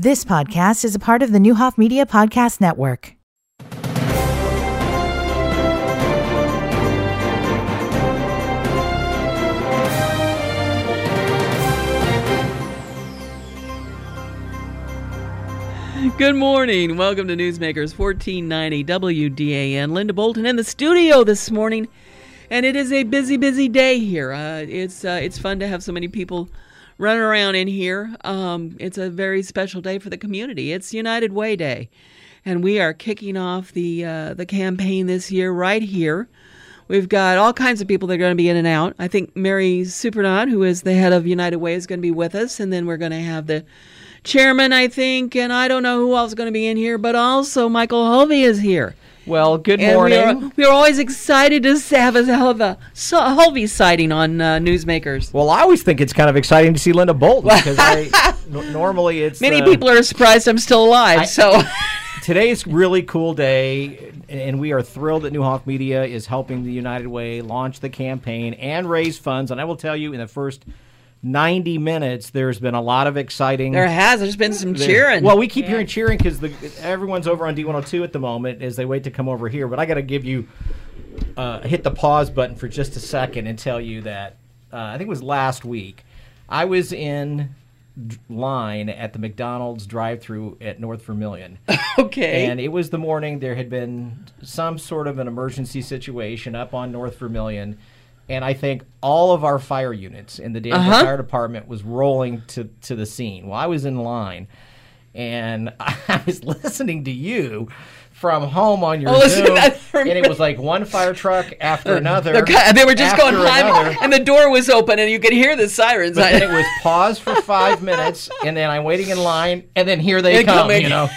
This podcast is a part of the Neuhoff Media Podcast Network. Good morning. Welcome to Newsmakers 1490 WDAN. Linda Bolton in the studio this morning, and it is a busy, busy day here. Uh, it's uh, it's fun to have so many people running around in here. Um, it's a very special day for the community. It's United Way Day, and we are kicking off the uh, the campaign this year right here. We've got all kinds of people that are going to be in and out. I think Mary Supernaut, who is the head of United Way, is going to be with us, and then we're going to have the chairman, I think, and I don't know who else is going to be in here, but also Michael Hulvey is here. Well, good And morning. we are, we are always excited to have a hell of a so- Hulvey sighting on uh, Newsmakers. well, I always think it's kind of exciting to see Linda Bolton because I n- normally it's Many uh, people are surprised I'm still alive, I- so Today's really cool day, and we are thrilled that Neuhoff Media is helping the United Way launch the campaign and raise funds. And I will tell you, in the first 90 minutes, there's been a lot of exciting. there has. There's been some cheering. Well, we keep hearing cheering because everyone's over on D102 at the moment as they wait to come over here. But I got to give you uh, hit the pause button for just a second and tell you that uh, I think it was last week. I was in line at the McDonald's drive-through at North Vermilion. okay. And it was the morning. There had been some sort of an emergency situation up on North Vermilion. And I think all of our fire units in the Danville Uh-huh. Fire Department was rolling to, to the scene. Well, I was in line and I was listening to you from home on your Oh, Zoom. And it was like one fire truck after another. They were just going another. and the door was open, and you could hear the sirens. But then it was pause for five minutes, and then I'm waiting in line, and then here they They come, come you know.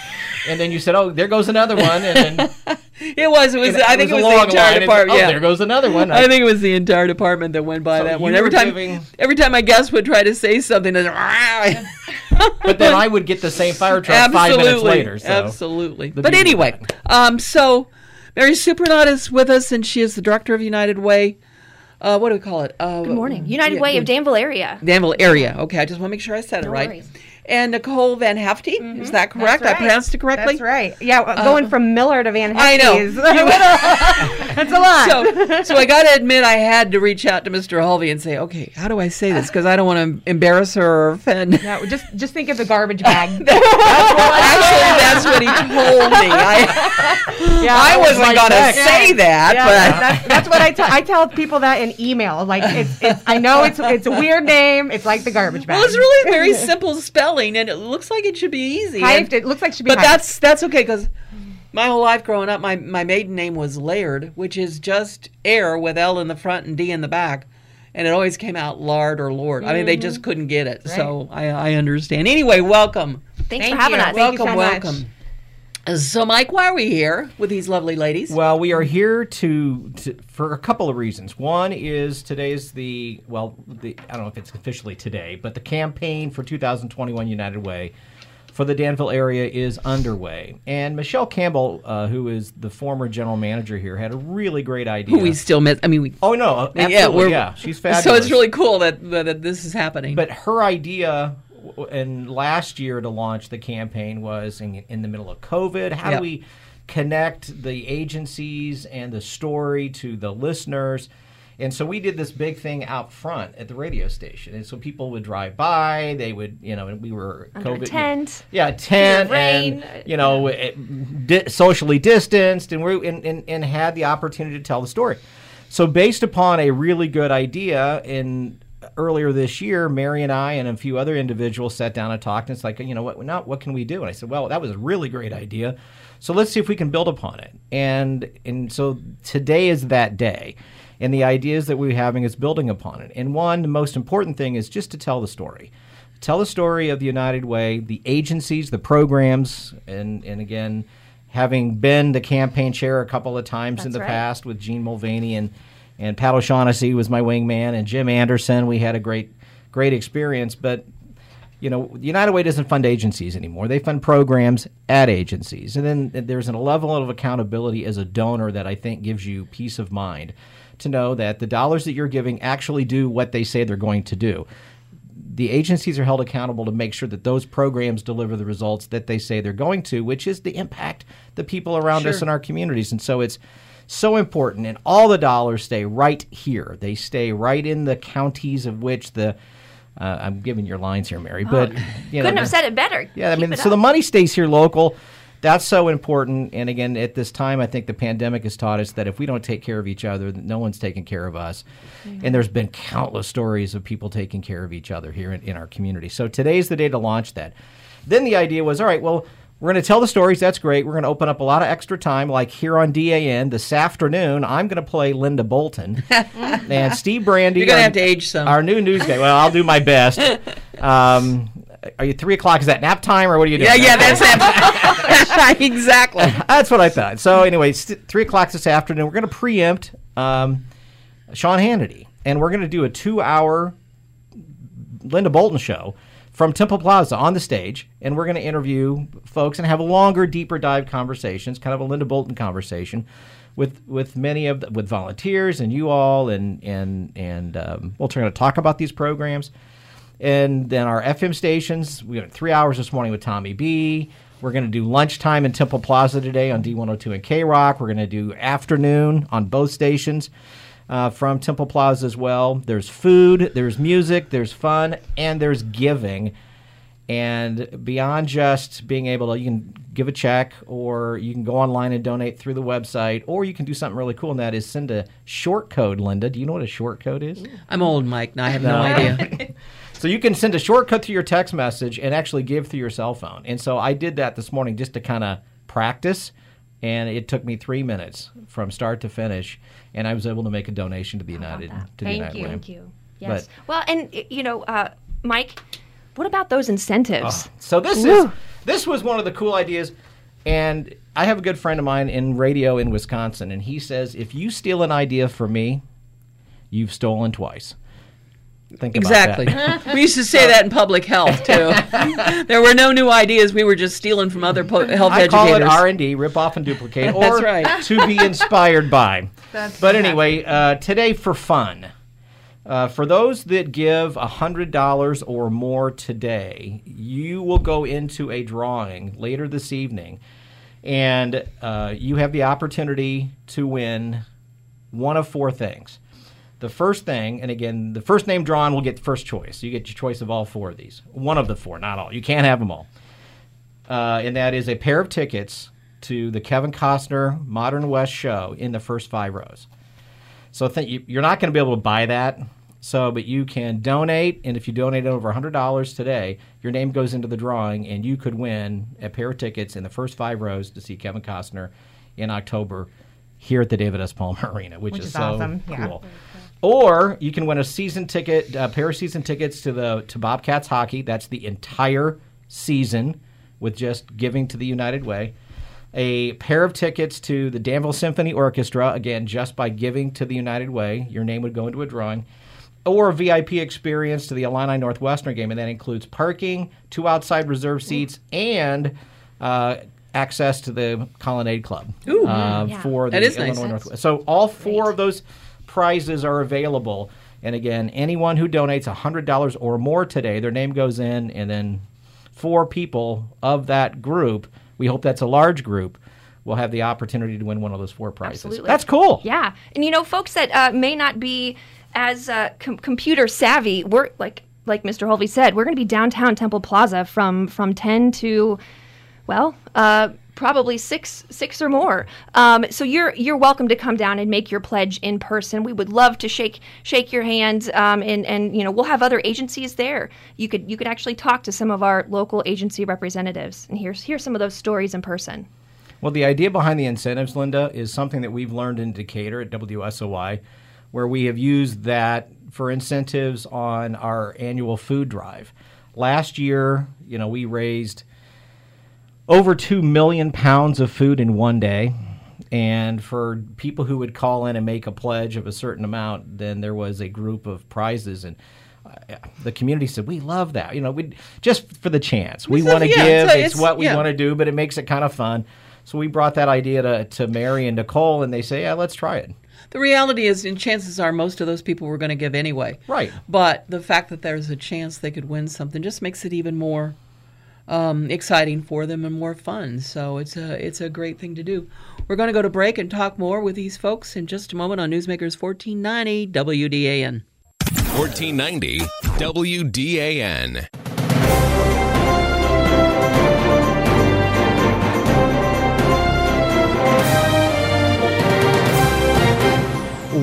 And then you said, "Oh, there goes another one," and then it was. It was. I think it was, a the entire line, and, department. Oh, yeah. there goes another one. I think it was the entire department that went by So that one. Every time, giving- every time my guest would try to say something, and but then I would get the same fire truck five minutes later. So. Absolutely. The But anyway, um, so Mary Supernaut is with us, and she is the director of United Way. Uh, what do we call it? Uh, Good morning. United yeah, Way of. Danville area. Danville area. Okay, I just want to make sure I said it right. worries. And Nicole Van Hefty, is mm-hmm. that correct? That's I pronounced it correctly. That's right. Yeah, well, going from Miller to Van Hefty. I know. That's a lot. So, so I got to admit, I had to reach out to Mr. Hulvey and say, okay, how do I say this? Uh. Because I don't want to embarrass her or offend. no, just just think of the garbage bag. Actually, that's what he told me. I, yeah, I wasn't my going to say that, Yeah, but that's, that's what I tell. People that in email. Like it's, it's I know it's it's a weird name. It's like the garbage bag. well, it's really very simple spelling, and it looks like it should be easy. and- It looks like it should be. but hyped. that's that's okay because my whole life growing up, my my maiden name was Laird, which is just air with L in the front and D in the back. And it always came out lard or lord. I mean, they just couldn't get it. So I, I understand. Anyway, welcome. Thanks Thank for having you. us. Thank you welcome, so welcome. Uh, So, Mike, why are we here with these lovely ladies? Well, we are here to, to for a couple of reasons. One is today's the well, the I don't know if it's officially today, but the campaign for 2021 United Way for the Danville area is underway. And Michelle Campbell, uh, who is the former general manager here, had a really great idea. Who we still miss. I mean, we. oh no, absolutely, yeah, we're, yeah, she's fabulous. So it's really cool that, that, that this is happening. But her idea and last year to launch the campaign was in, in the middle of COVID. How Yep. do we connect the agencies and the story to the listeners? And so we did this big thing out front at the radio station, and so people would drive by. They would, you know, and we were Under COVID, tent. yeah, tent, rain, and you know, it, di- socially distanced, and we and, and, and had the opportunity to tell the story. So, based upon a really good idea, in earlier this year, Mary and I and a few other individuals sat down and talked. And it's like, you know, what not what can we do? And I said, well, that was a really great idea. So let's see if we can build upon it. And and so today is that day. And the ideas that we're having is building upon it. And one, the most important thing is just to tell the story. Tell the story of the United Way, the agencies, the programs, and, and again, having been the campaign chair a couple of times in the right. past with Gene Mulvaney and, and Pat O'Shaughnessy was my wingman, and Jim Anderson. We had a great, great experience. But you know, the United Way doesn't fund agencies anymore. They fund programs at agencies. And then there's a level of accountability as a donor that I think gives you peace of mind to know that the dollars that you're giving actually do what they say they're going to do. the agencies are held accountable to make sure that those programs deliver the results that they say they're going to, which is the impact the people around us in our communities. And so it's so important. And all the dollars stay right here. They stay right in the counties of which the uh, I'm giving your lines here, Mary, but you know, Oh, Couldn't have said it better. yeah, I mean, so the money stays here local. That's so important. And again, at this time, I think the pandemic has taught us that if we don't take care of each other, no one's taking care of us. And there's been countless stories of people taking care of each other here in, in our community. So today's the day to launch that. Then the idea was all right, well, we're going to tell the stories. That's great. We're going to open up a lot of extra time, like here on DAN this afternoon. I'm going to play Linda Bolton and Steve Brandy. You're gonna our- have to age some. Our new news guy. Well, I'll do my best. Um, are you three o'clock? Is that nap time or what are you doing? Yeah, yeah, that's it. exactly. That's what I thought. So, anyway, st- three o'clock this afternoon, we're going to preempt um, Sean Hannity, and we're going to do a two-hour Linda Bolton show from Temple Plaza on the stage, and we're going to interview folks and have longer, deeper dive conversations, kind of a Linda Bolton conversation. With, with many of the, with volunteers and you all and and and um, we'll try to talk about these programs and then our FM stations. We got three hours this morning with Tommy B. We're going to do lunchtime in Temple Plaza today on D102 and K Rock. We're going to do afternoon on both stations uh, from Temple Plaza as well. There's food, there's music, there's fun, and there's giving. And beyond just being able to, you can give a check or you can go online and donate through the website, or you can do something really cool, and that is send a short code, Linda. Do you know what a short code is? I'm old, Mike. and I have no, idea. So you can send a shortcut through your text message and actually give through your cell phone. And so I did that this morning just to kind of practice, and it took me three minutes from start to finish, and I was able to make a donation to the United to the Thank United you. Way. Thank you. Yes. But- well, and you know, uh, Mike, what about those incentives? So this is this was one of the cool ideas, and I have a good friend of mine in radio in Wisconsin, and he says if you steal an idea from me, you've stolen twice. Think Exactly. about that. we used to say that in public health too. there were no new ideas. We were just stealing from other po- health I call educators. it R and D, rip off and duplicate, or That's right. to be inspired by. That's but anyway, uh, today for fun, uh, for those that give hundred dollars or more today, you will go into a drawing later this evening, and uh, you have the opportunity to win one of four things. The first thing, and again, the first name drawn will get the first choice. You get your choice of all four of these. One of the four, not all. You can't have them all uh, and that is a pair of tickets to the Kevin Costner Modern West show in the first five rows. So think you, you're not going to be able to buy that. So, but you can donate, and if you donate over $100 today, your name goes into the drawing, and you could win a pair of tickets in the first five rows to see Kevin Costner in October here at the David S. Palmer Arena, which, Which is, is so awesome, yeah. Cool. Or you can win a season ticket, a pair of season tickets to the to Bobcats hockey. That's the entire season, with just giving to the United Way. A pair of tickets to the Danville Symphony Orchestra, again, just by giving to the United Way, your name would go into a drawing. Or a VIP experience to the Illini Northwestern game, and that includes parking, two outside reserve seats, and uh, access to the Colonnade Club Ooh. uh, Yeah. for the That is nice. Illinois Northwest. So all four of those prizes are available. And again, anyone who donates $100 or more today, their name goes in, and then four people of that group, we hope that's a large group, will have the opportunity to win one of those four prizes. Absolutely. That's cool. Yeah, and you know, folks that uh, may not be as uh, com- computer savvy, we're like like Mr. Hulvey said, we're going to be downtown Temple Plaza from from ten to, well, uh, probably six six or more. Um, so you're you're welcome to come down and make your pledge in person. We would love to shake shake your hand, um, and and you know we'll have other agencies there. You could you could actually talk to some of our local agency representatives and hear hear some of those stories in person. Well, the idea behind the incentives, Linda, is something that we've learned in Decatur at WSOY, where we have used that for incentives on our annual food drive. Last year, you know, we raised over 2 million pounds of food in one day. And for people who would call in and make a pledge of a certain amount, then there was a group of prizes. And uh, the community said, We love that. You know, we just for the chance. We want to yeah, give. so it's, it's- what we yeah. want to do, but it makes it kind of fun. So we brought that idea to, to Mary and Nicole, and they say, Yeah, let's try it. the reality is, and chances are, most of those people were going to give anyway. Right. But the fact that there's a chance they could win something just makes it even more um, exciting for them and more fun. So it's a it's a great thing to do. We're going to go to break and talk more with these folks in just a moment on Newsmakers 1490 WDAN. 1490 WDAN.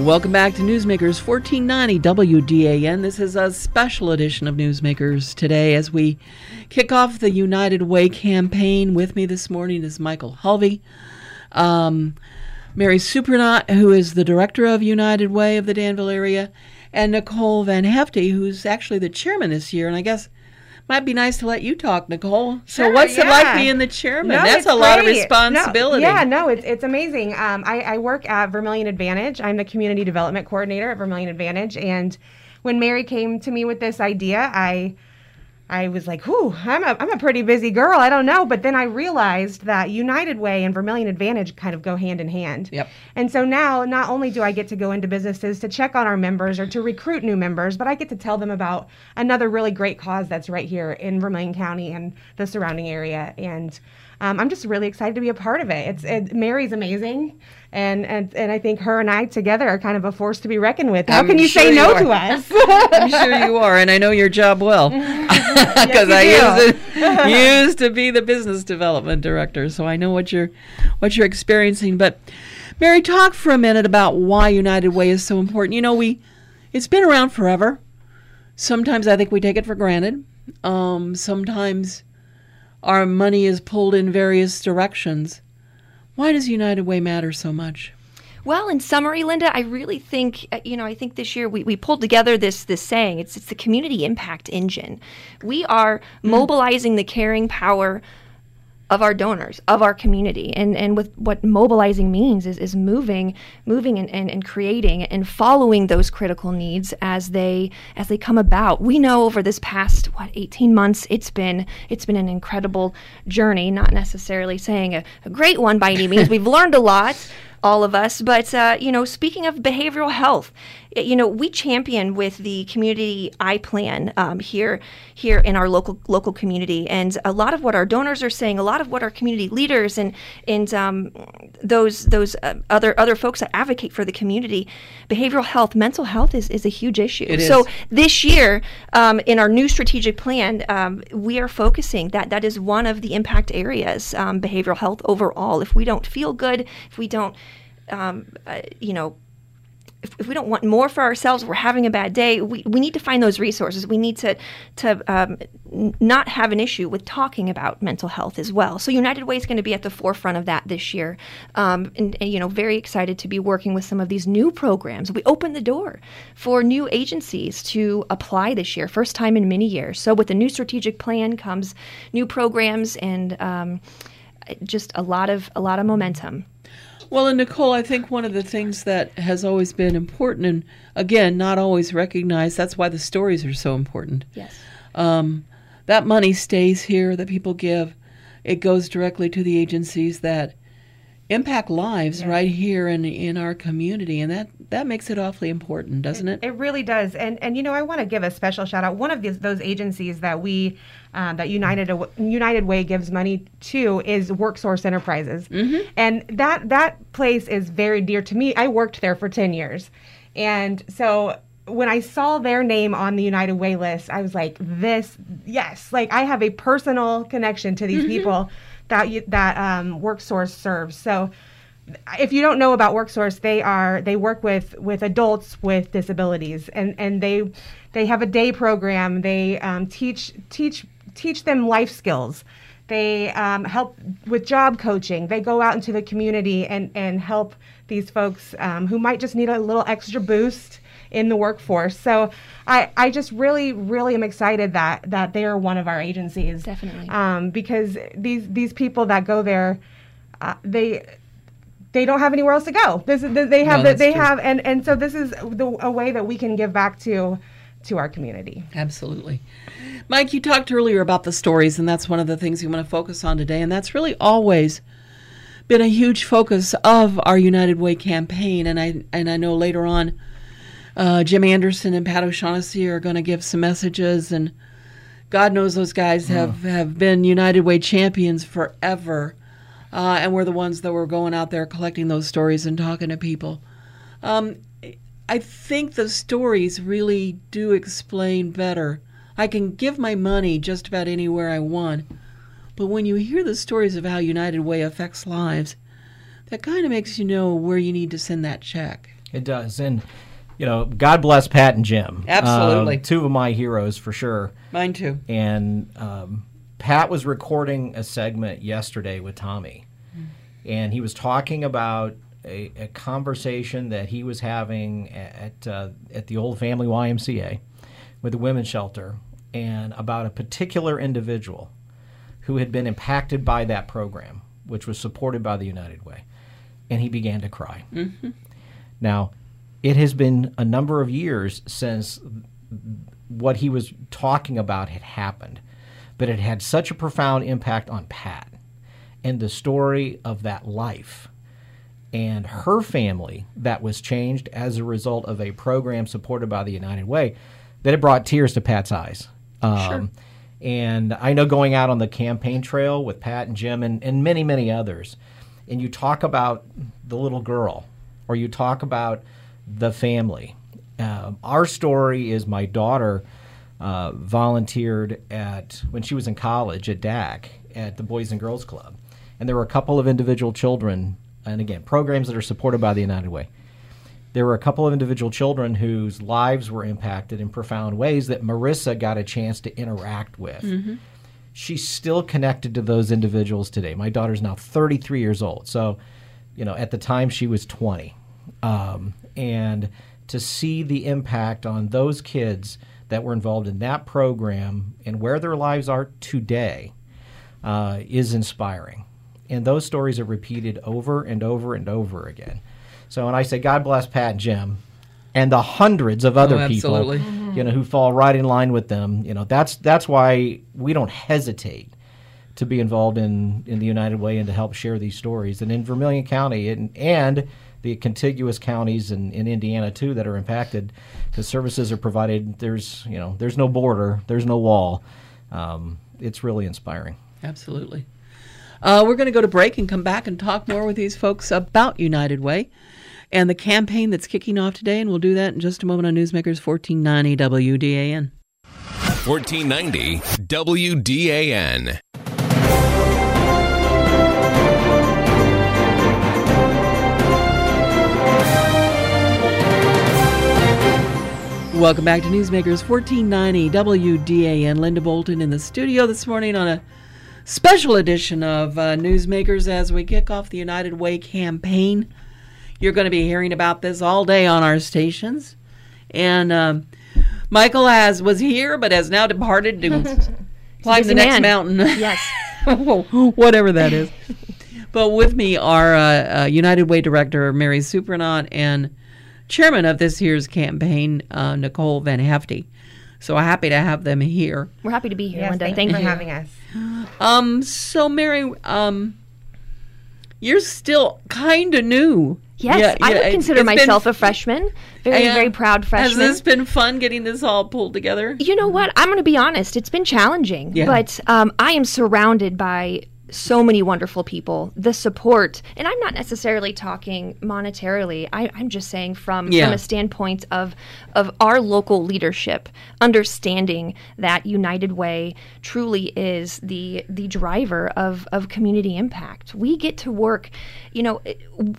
Welcome back to Newsmakers 1490 WDAN. This is a special edition of Newsmakers today as we kick off the United Way campaign. With me this morning is Michael Hulvey, um, Mary Supernaut, who is the director of United Way of the Danville area, and Nicole Van Hefty, who's actually the chairman this year. And I guess might be nice to let you talk, Nicole. So, Sure, what's it like being the chairman? No, That's a lot of great. No, responsibility. yeah, no, it's, it's amazing. Um, I, I work at Vermilion Advantage. I'm the community development coordinator at Vermilion Advantage. And when Mary came to me with this idea, I I was like, "Whew, I'm a I'm a pretty busy girl. I don't know." But then I realized that United Way and Vermilion Advantage kind of go hand in hand. Yep. And so now, not only do I get to go into businesses to check on our members or to recruit new members, but I get to tell them about another really great cause that's right here in Vermilion County and the surrounding area. And um, I'm just really excited to be a part of it. It's it, Mary's amazing, and, and and I think her and I together are kind of a force to be reckoned with. How I'm can you sure say no to us? I'm sure you are, and I know your job well because you I used to, used to be the business development director, so I know what you're what you're experiencing. But Mary, talk for a minute about why United Way is so important. You know, we it's been around forever. Sometimes I think we take it for granted. Um, sometimes our money is pulled in various directions. Why does United Way matter so much? Well, in summary, Linda, I really think uh, you know. I think this year we, we pulled together this this saying. It's it's the community impact engine. We are mobilizing the caring power of our donors, of our community. And and with what mobilizing means is, is moving, moving and, and, and creating and following those critical needs as they as they come about. We know over this past what 18 months it's been it's been an incredible journey, not necessarily saying a, a great one by any means. We've learned a lot all of us. But uh, you know, speaking of behavioral health, you know, we champion with the community I plan um, here here in our local local community, and a lot of what our donors are saying, a lot of what our community leaders and and um, those those uh, other other folks that advocate for the community, behavioral health, mental health is, is a huge issue. It so is. this year, um, in our new strategic plan, um, we are focusing that that is one of the impact areas, um, behavioral health overall. If we don't feel good, if we don't, um, uh, you know, if, if we don't want more for ourselves, we're having a bad day. We, we need to find those resources. We need to to um, not have an issue with talking about mental health as well. So United Way is going to be at the forefront of that this year, um, and, and you know very excited to be working with some of these new programs. We opened the door for new agencies to apply this year, first time in many years. So with the new strategic plan comes new programs and um, just a lot of a lot of momentum. Well, and Nicole, I think one of the things that has always been important, and again, not always recognized, that's why the stories are so important. Yes. Um, that money stays here that people give, it goes directly to the agencies that impact lives right here in in our community, and that that makes it awfully important, doesn't it? It really does, and and you know I want to give a special shout out. One of these, those agencies that we um, that United United Way gives money to is WorkSource Enterprises, and that that place is very dear to me. I worked there for ten years, and so when I saw their name on the United Way list, I was like, this yes, like I have a personal connection to these people that you, that um, WorkSource serves. So if you don't know about WorkSource, they are they work with with adults with disabilities, and and they they have a day program. They um, teach teach teach them life skills. They um, help with job coaching. They go out into the community and and help these folks um, who might just need a little extra boost in the workforce. So I, I just really, really am excited that that they are one of our agencies. Definitely. Um, because these these people that go there, uh, they they don't have anywhere else to go. This is they have No, the, that's they true. have and and so this is the, a way that we can give back to to our community. Absolutely. Mike, you talked earlier about the stories, and that's one of the things we want to focus on today, and that's really always been a huge focus of our United Way campaign, and I and I know later on, uh, Jim Anderson and Pat O'Shaughnessy are going to give some messages, and God knows those guys have have been United Way champions forever, uh, and we're the ones that were going out there collecting those stories and talking to people. Um, I think the stories really do explain better. I can give my money just about anywhere I want, but when you hear the stories of how United Way affects lives, that kind of makes you know where you need to send that check. It does, and you know, God bless Pat and Jim. Absolutely. Um, two of my heroes for sure. Mine too. And um, Pat was recording a segment yesterday with Tommy, and he was talking about a, a conversation that he was having at uh, at the old family YMCA with the women's shelter, and about a particular individual who had been impacted by that program, which was supported by the United Way, and he began to cry. Now, it has been a number of years since what he was talking about had happened, but it had such a profound impact on Pat and the story of that life and her family that was changed as a result of a program supported by the United Way that it brought tears to Pat's eyes. Um, And I know going out on the campaign trail with Pat and Jim and, and many, many others, and you talk about the little girl or you talk about the family. Um, our story is my daughter uh, volunteered at when she was in college at DAC at the Boys and Girls Club, and there were a couple of individual children, and again programs that are supported by the United Way. There were a couple of individual children whose lives were impacted in profound ways that Marissa got a chance to interact with. She's still connected to those individuals today. My daughter's now 33 years old, so you know at the time she was 20 um, and to see the impact on those kids that were involved in that program and where their lives are today uh, is inspiring. And those stories are repeated over and over and over again. So when I say God bless Pat and Jim and the hundreds of other Oh, people, absolutely. you know, who fall right in line with them, you know, that's that's why we don't hesitate to be involved in, in the United Way and to help share these stories. And in Vermilion County and, and the contiguous counties in, in Indiana too that are impacted, because services are provided. There's you know there's no border, there's no wall. Um, it's really inspiring. Absolutely. Uh, we're going to go to break and come back and talk more with these folks about United Way and the campaign that's kicking off today. And we'll do that in just a moment on Newsmakers 1490 WDAN. 1490 WDAN. Welcome back to Newsmakers 1490 WDAN. Linda Bolton in the studio this morning on a special edition of uh, Newsmakers as we kick off the United Way campaign. You're going to be hearing about this all day on our stations. And um, Michael has was here but has now departed to climb the next man. mountain. Yes. Whatever that is. But with me are uh, uh, United Way Director Mary Supernaut and Chairman of this year's campaign, uh, Nicole Van Hefty. So happy to have them here. We're happy to be here, Yes, Linda. thank, Thank you you. for having us. Um, so Mary, um, you're still kind of new. Yes, Yeah, I yeah, would consider it's been- myself a freshman. Very, very proud freshman. Has this been fun getting this all pulled together? You know what? I'm going to be honest. It's been challenging, Yeah. but um, I am surrounded by so many wonderful people. The support, and I'm not necessarily talking monetarily. I, I'm just saying from Yeah. from a standpoint of of our local leadership, understanding that United Way truly is the the driver of of community impact. We get to work. You know,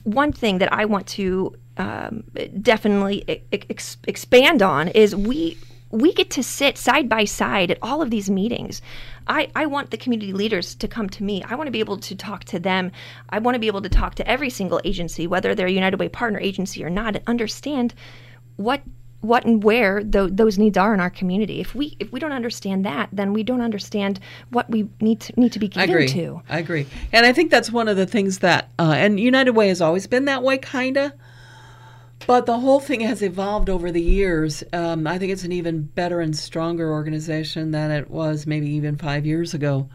one thing that I want to um, definitely ex- expand on is we we get to sit side by side at all of these meetings. I, I want the community leaders to come to me. I want to be able to talk to them. I want to be able to talk to every single agency, whether they're a United Way partner agency or not, and understand what what and where tho- those needs are in our community. If we if we don't understand that, then we don't understand what we need to need to be I given agree. to. I agree. And I think that's one of the things that, uh, and United Way has always been that way, kind of. But the whole thing has evolved over the years. Um, I think it's an even better and stronger organization than it was maybe even five years ago.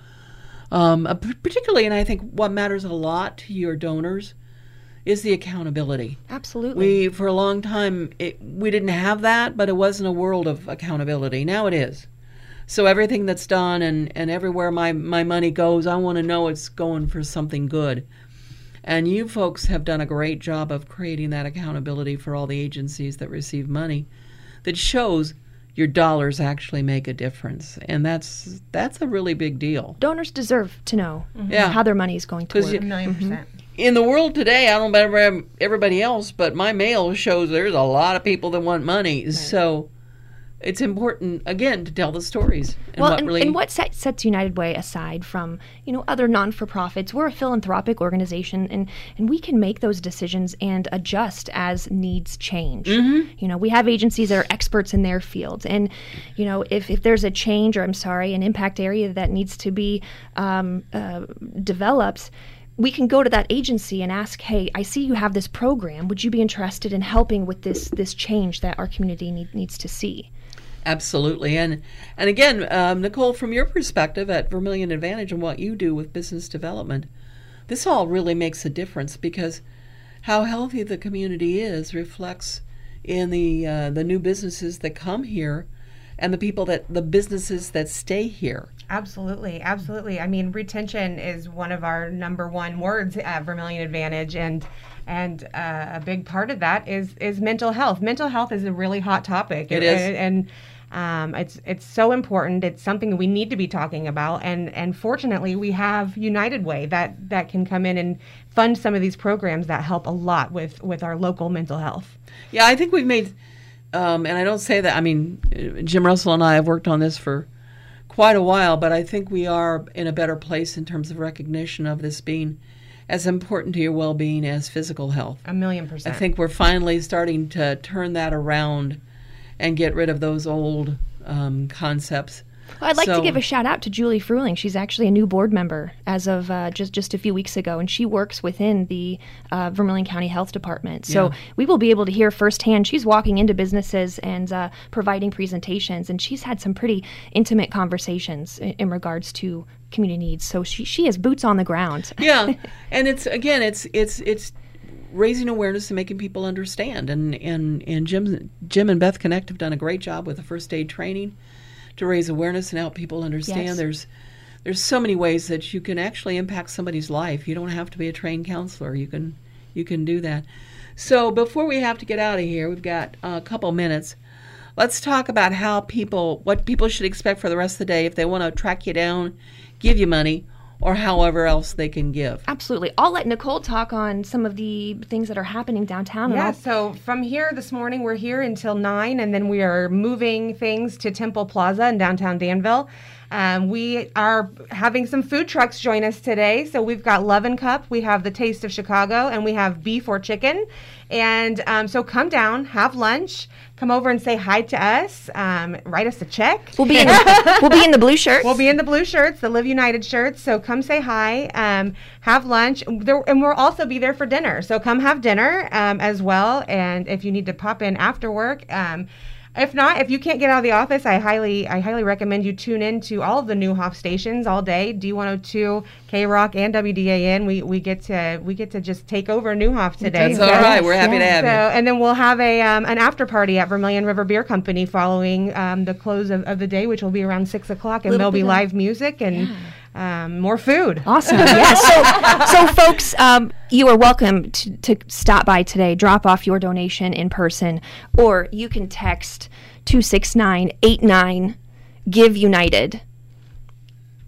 Um, particularly, and I think what matters a lot to your donors is the accountability. Absolutely. We, for a long time, it, we didn't have that, but it wasn't a world of accountability. Now it is. So everything that's done and, and everywhere my, my money goes, I want to know it's going for something good. And you folks have done a great job of creating that accountability for all the agencies that receive money that shows your dollars actually make a difference. And that's that's a really big deal. Donors deserve to know mm-hmm. Yeah. how their money is going to work. you- A 1000000 mm-hmm. percent. in the world today, I don't know about everybody else, but my mail shows there's a lot of people that want money. So it's important again to tell the stories and well, what and, really and what set, sets United Way aside from you know other non-for-profits? We're a philanthropic organization, and and we can make those decisions and adjust as needs change. Mm-hmm. You know, we have agencies that are experts in their fields, and you know if if there's a change or I'm sorry, an impact area that needs to be um, uh, developed. We can go to that agency and ask, "Hey, I see you have this program. Would you be interested in helping with this this change that our community need, needs to see?" Absolutely, and and again, um, Nicole, from your perspective at Vermilion Advantage and what you do with business development, this all really makes a difference because how healthy the community is reflects in the uh, the new businesses that come here, and the people that the businesses that stay here. Absolutely, absolutely. I mean, retention is one of our number one words at Vermilion Advantage, and and uh, a big part of that is is mental health. Mental health is a really hot topic. It is. and, and um, it's it's so important. It's something we need to be talking about, and and fortunately, we have United Way that that can come in and fund some of these programs that help a lot with with our local mental health. Yeah, I think we've made, um, and I don't say that. I mean, Jim Russell and I have worked on this for quite a while, but I think we are in a better place in terms of recognition of this being as important to your well-being as physical health. A million percent. I think we're finally starting to turn that around and get rid of those old um, concepts. Well, I'd like So- to give a shout out to Julie Fruling. She's actually a new board member as of uh, just just a few weeks ago, and she works within the uh, Vermilion County Health Department. So Yeah. we will be able to hear firsthand. She's walking into businesses and uh, providing presentations, and she's had some pretty intimate conversations in, in regards to community needs. So she she has boots on the ground. yeah and it's again it's it's it's raising awareness and making people understand. And and and jim jim and beth connect have done a great job with the first aid training to raise awareness and help people understand. Yes. there's there's so many ways that you can actually impact somebody's life. You don't have to be a trained counselor. You can you can do that. So before we have to get out of here we've got a couple minutes. Let's talk about how people what people should expect for the rest of the day if they want to track you down give you money or however else they can give Absolutely. I'll let Nicole talk on some of the things that are happening downtown. and Yeah, so from here this morning, we're here until 9, and then we are moving things to Temple Plaza in downtown Danville. Um, we are having some food trucks join us today. So we've got Love and Cup, we have the Taste of Chicago, and we have beef or chicken. And um, so come down, have lunch, come over and say hi to us, um, write us a check. We'll be in we'll be in the blue shirts. We'll be in the blue shirts, the Live United shirts. So come say hi, um, have lunch, there, and we'll also be there for dinner. So come have dinner um, as well. And if you need to pop in after work, um, if not, if you can't get out of the office, I highly, I highly recommend you tune in to all of the Neuhoff stations all day, D102, K Rock, and WDAN. We we get to we get to just take over Neuhoff today. That's all right. We're happy to have So, you. and then we'll have a um, an after party at Vermilion River Beer Company following um, the close of, of the day, which will be around six o'clock, and Little there'll be live music and um, more food. Awesome. yes. So, so folks, um, you are welcome to, to stop by today, drop off your donation in person, or you can text 26989 Give United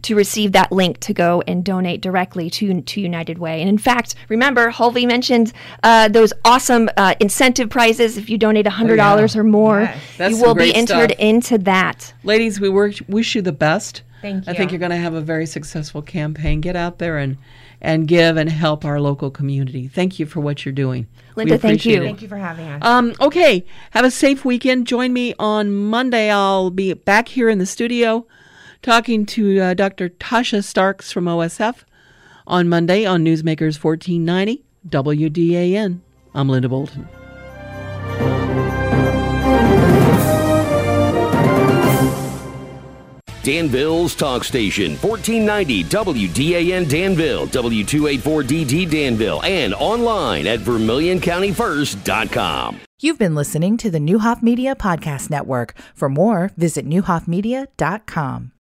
to receive that link to go and donate directly to, to United Way. And in fact, remember, Hulvey mentioned uh, those awesome uh, incentive prizes. If you donate $100 or more, Yes. You will be entered stuff. into that. Ladies, we wish, wish you the best. Thank you. I think you. you're going to have a very successful campaign. Get out there and and give and help our local community. Thank you for what you're doing. We Linda, thank you. it. Thank you for having us. Um, okay, have a safe weekend. Join me on Monday. I'll be back here in the studio talking to uh, Dr. Tasha Starks from OSF on Monday on Newsmakers 1490 WDAN. I'm Linda Bolton. Danville's talk station, 1490 WDAN Danville, W284DD Danville, and online at VermilionCountyFirst.com. You've been listening to the Neuhoff Media Podcast Network. For more, visit neuhoffmedia.com.